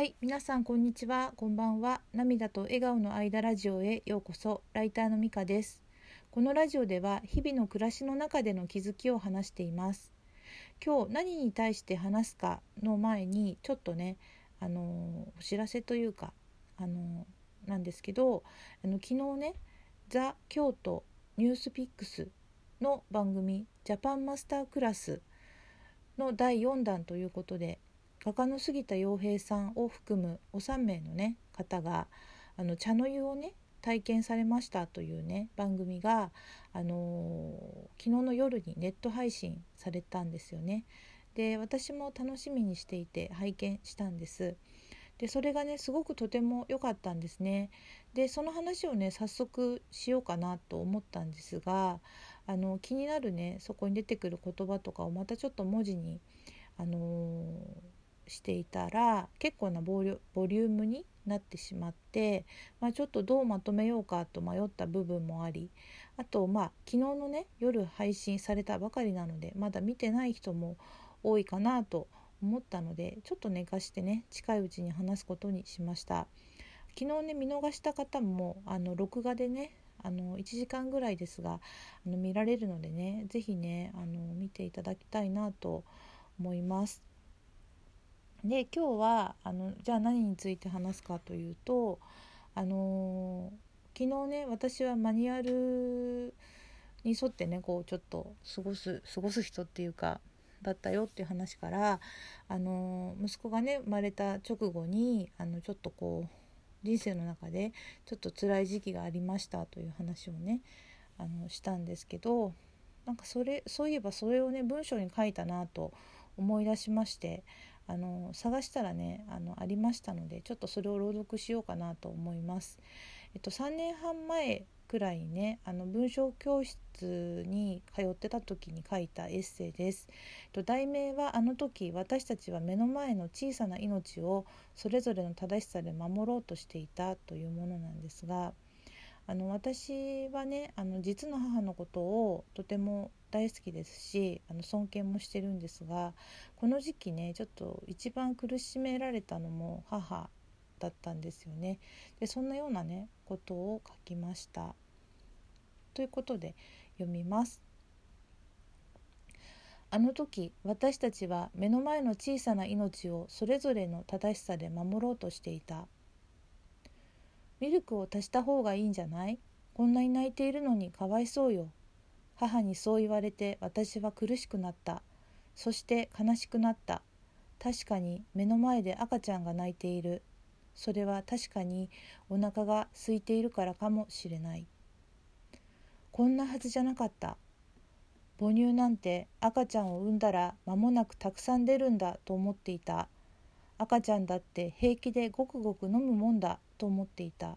はい皆さんこんにちは。こんばんは。涙と笑顔の間ラジオへようこそ。ライターのみかです。このラジオでは日々の暮らしの中での気づきを話しています。今日何に対して話すかの前にちょっとねあのお知らせというかあのなんですけどあの昨日ねザ・京都ニュースピックスの番組ジャパンマスタークラスの第4弾ということで画家の杉田洋平さんを含むお3名のね方があの茶の湯をね体験されましたというね番組が、あのー、昨日の夜にネット配信されたんですよね。で私も楽しみにしていて拝見したんです。でそれがねすごくとても良かったんですね。でその話をね早速しようかなと思ったんですがあの気になるねそこに出てくる言葉とかをまたちょっと文字にあのーしていたら結構なボリュームになってしまって、まあ、ちょっとどうまとめようかと迷った部分もありあとまあ昨日のね夜配信されたばかりなのでまだ見てない人も多いかなと思ったのでちょっと寝かしてね近いうちに話すことにしました。昨日ね見逃した方もあの録画でねあの1時間ぐらいですがあの見られるのでね是非ねあの見ていただきたいなと思います。で今日はあのじゃあ何について話すかというとあのー、昨日ね私はマニュアルに沿ってねこうちょっと過ごす過ごす人っていうかだったよっていう話からあの息子がね生まれた直後にあのちょっとこう人生の中でちょっと辛い時期がありましたという話をねあのしたんですけどなんかそれそういえばそれをね文章に書いたなと思い出しましてあの探したらねあのありましたのでちょっとそれを朗読しようかなと思います。えっと、3年半前くらいねあの文章教室に通ってた時に書いたエッセイです。と題名は「あの時私たちは目の前の小さな命をそれぞれの正しさで守ろうとしていた」というものなんですがあの私はねあの実の母のことをとても大好きですしあの尊敬もしてるんですがこの時期ねちょっと一番苦しめられたのも母だったんですよね。でそんなようなねことを書きました。ということで読みます。あの時私たちは目の前の小さな命をそれぞれの正しさで守ろうとしていた。ミルクを足した方がいいんじゃない？こんなに泣いているのにかわいそうよ。母にそう言われて私は苦しくなった。そして悲しくなった。確かに目の前で赤ちゃんが泣いている。それは確かにお腹が空いているからかもしれない。こんなはずじゃなかった。母乳なんて赤ちゃんを産んだら間もなくたくさん出るんだと思っていた。赤ちゃんだって平気でごくごく飲むもんだと思っていた。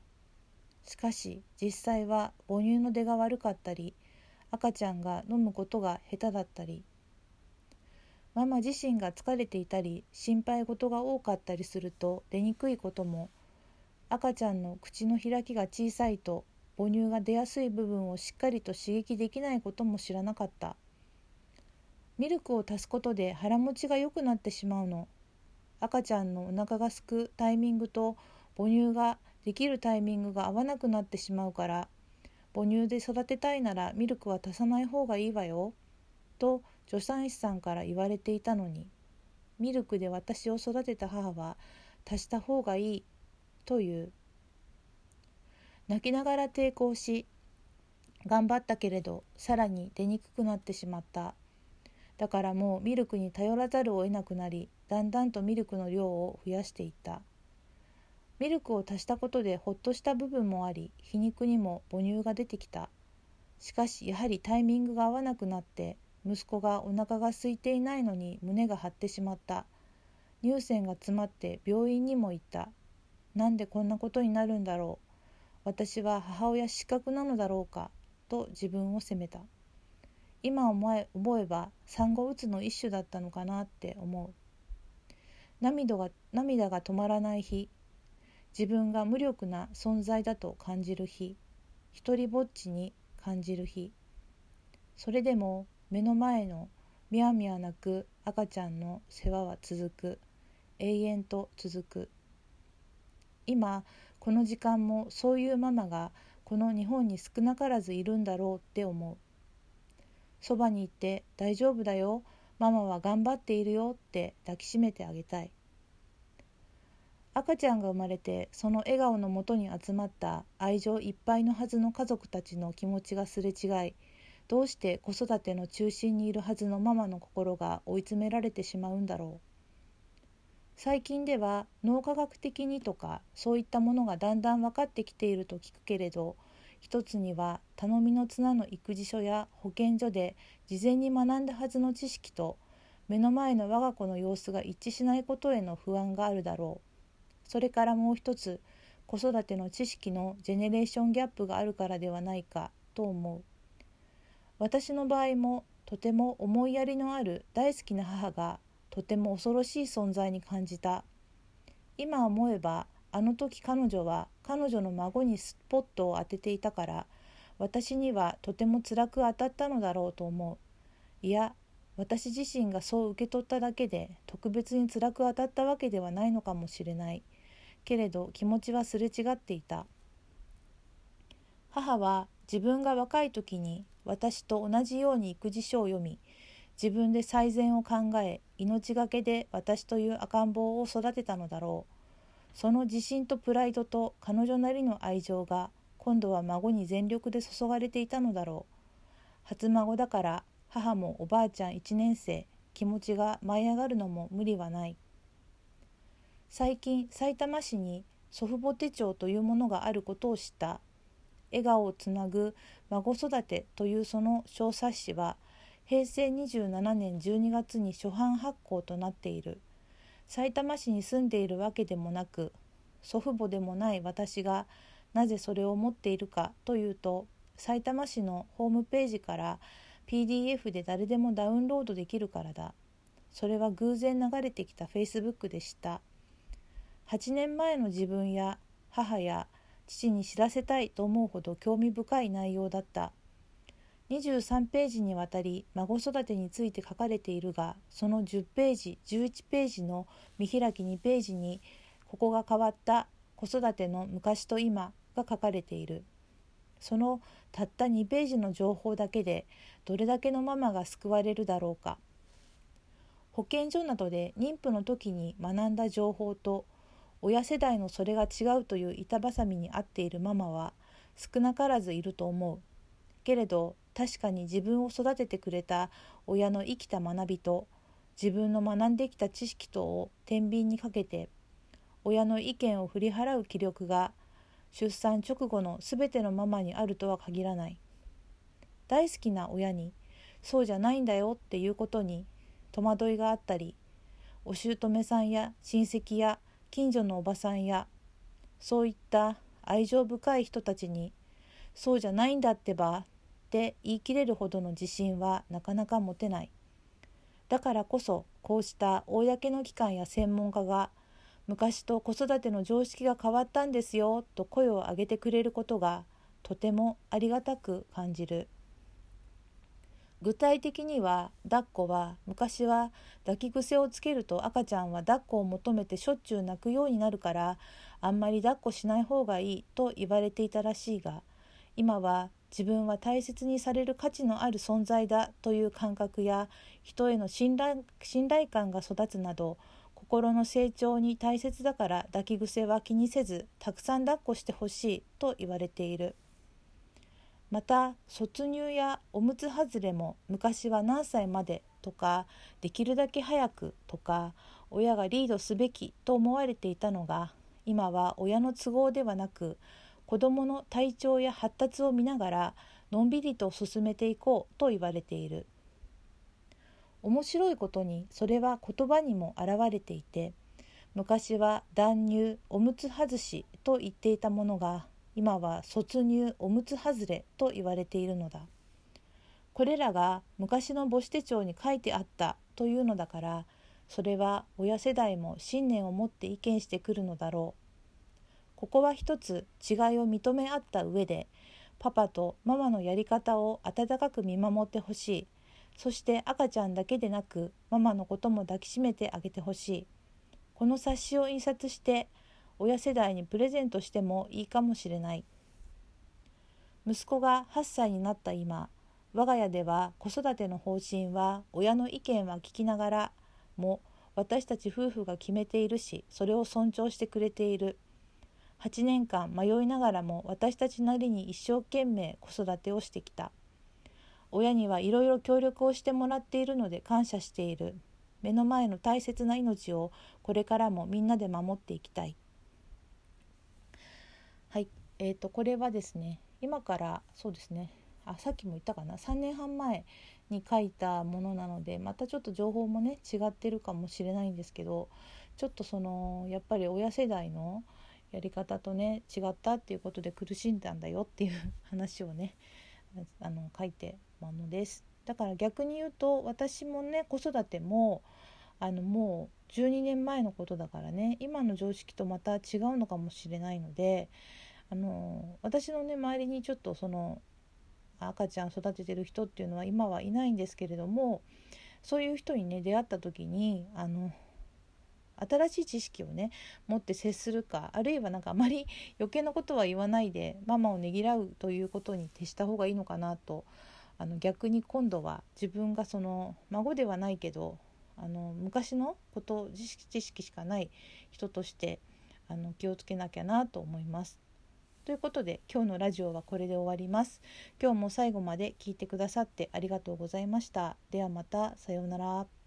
しかし実際は母乳の出が悪かったり赤ちゃんが飲むことが下手だったりママ自身が疲れていたり心配事が多かったりすると出にくいことも赤ちゃんの口の開きが小さいと母乳が出やすい部分をしっかりと刺激できないことも知らなかった。ミルクを足すことで腹持ちが良くなってしまうの。赤ちゃんのお腹がすくタイミングと母乳ができるタイミングが合わなくなってしまうから母乳で育てたいならミルクは足さない方がいいわよ」と助産師さんから言われていたのにミルクで私を育てた母は足した方がいいという。泣きながら抵抗し頑張ったけれどさらに出にくくなってしまった。だからもうミルクに頼らざるを得なくなりだんだんとミルクの量を増やしていった。ミルクを足したことでほっとした部分もあり皮肉にも母乳が出てきた。しかしやはりタイミングが合わなくなって息子がお腹が空いていないのに胸が張ってしまった。乳腺が詰まって病院にも行った。なんでこんなことになるんだろう。私は母親失格なのだろうかと自分を責めた。今思え覚えば産後うつの一種だったのかなって思う。涙が涙が止まらない日。自分が無力な存在だと感じる日。一りぼっちに感じる日。それでも目の前のみやみや泣く赤ちゃんの世話は続く。永遠と続く。今この時間もそういうママがこの日本に少なからずいるんだろうって思う。そばに行って「大丈夫だよ。ママは頑張っているよ」って抱きしめてあげたい。赤ちゃんが生まれてその笑顔のもとに集まった愛情いっぱいのはずの家族たちの気持ちがすれ違いどうして子育ての中心にいるはずのママの心が追い詰められてしまうんだろう。最近では脳科学的にとかそういったものがだんだん分かってきていると聞くけれど一つには頼みの綱の育児書や保健所で事前に学んだはずの知識と目の前の我が子の様子が一致しないことへの不安があるだろう。それからもう一つ子育ての知識のジェネレーションギャップがあるからではないかと思う。私の場合もとても思いやりのある大好きな母がとても恐ろしい存在に感じた。今思えばあの時彼女は彼女の孫にスポットを当てていたから私にはとても辛く当たったのだろうと思う。いや私自身がそう受け取っただけで特別に辛く当たったわけではないのかもしれない。けれど気持ちはすれ違っていた。母は自分が若い時に私と同じように育児書を読み自分で最善を考え命がけで私という赤ん坊を育てたのだろう。その自信とプライドと彼女なりの愛情が今度は孫に全力で注がれていたのだろう。初孫だから母もおばあちゃん1年生気持ちが舞い上がるのも無理はない。最近さいたま市に祖父母手帳というものがあることを知った。笑顔をつなぐ孫育てというその小冊子は平成27年12月に初版発行となっている。さいたま市に住んでいるわけでもなく祖父母でもない私がなぜそれを持っているかというとさいたま市のホームページから PDF で誰でもダウンロードできるからだ。それは偶然流れてきた Facebook でした。8年前の自分や母や父に知らせたいと思うほど興味深い内容だった。23ページにわたり孫育てについて書かれているがその10ページ11ページの見開き2ページにここが変わった子育ての昔と今が書かれている。そのたった2ページの情報だけでどれだけのママが救われるだろうか。保健所などで妊婦の時に学んだ情報と親世代のそれが違うという板挟みに合っているママは少なからずいると思う。けれど確かに自分を育ててくれた親の生きた学びと自分の学んできた知識とを天秤にかけて親の意見を振り払う気力が出産直後の全てのママにあるとは限らない。大好きな親にそうじゃないんだよっていうことに戸惑いがあったりお姑さんや親戚や近所のおばさんやそういった愛情深い人たちにそうじゃないんだってばって言い切れるほどの自信はなかなか持てない。だからこそこうした公の機関や専門家が昔と子育ての常識が変わったんですよと声を上げてくれることがとてもありがたく感じる。具体的には抱っこは昔は抱き癖をつけると赤ちゃんは抱っこを求めてしょっちゅう泣くようになるからあんまり抱っこしない方がいいと言われていたらしいが今は自分は大切にされる価値のある存在だという感覚や人への信頼信頼感が育つなど心の成長に大切だから抱き癖は気にせずたくさん抱っこしてほしいと言われている。また卒乳やおむつ外れも昔は何歳までとかできるだけ早くとか親がリードすべきと思われていたのが今は親の都合ではなく子どもの体調や発達を見ながらのんびりと進めていこうと言われている。面白いことにそれは言葉にも表れていて昔は断乳おむつ外しと言っていたものが今は卒乳おむつ外れと言われているのだ。これらが昔の母子手帳に書いてあったというのだからそれは親世代も信念を持って意見してくるのだろう。ここは一つ違いを認め合った上でパパとママのやり方を温かく見守ってほしい。そして赤ちゃんだけでなくママのことも抱きしめてあげてほしい。この冊子を印刷して親世代にプレゼントしてもいいかもしれない。息子が8歳になった今我が家では子育ての方針は親の意見は聞きながらも私たち夫婦が決めているしそれを尊重してくれている。8年間迷いながらも私たちなりに一生懸命子育てをしてきた。親にはいろいろ協力をしてもらっているので感謝している。目の前の大切な命をこれからもみんなで守っていきたい。はい。えーと、これはですね今からそうですね。あさっきも言ったかな。3年半前に書いたものなのでまたちょっと情報もね違ってるかもしれないんですけどちょっとそのやっぱり親世代のやり方とね違ったっていうことで苦しんだんだよっていう 話をねあの書いてものです。だから逆に言うと私もね子育てもあのもう12年前のことだからね今の常識とまた違うのかもしれないのであの私のね周りにちょっとその赤ちゃん育ててる人っていうのは今はいないんですけれどもそういう人にね出会った時にあの新しい知識をね持って接するかあるいは何かあまり余計なことは言わないでママをねぎらうということに徹した方がいいのかなとあの逆に今度は自分がその孫ではないけどあの昔のこと知識知識しかない人としてあの気をつけなきゃなと思います。ということで今日のラジオはこれで終わります。今日も最後まで聞いてくださってありがとうございました。ではまたさようなら。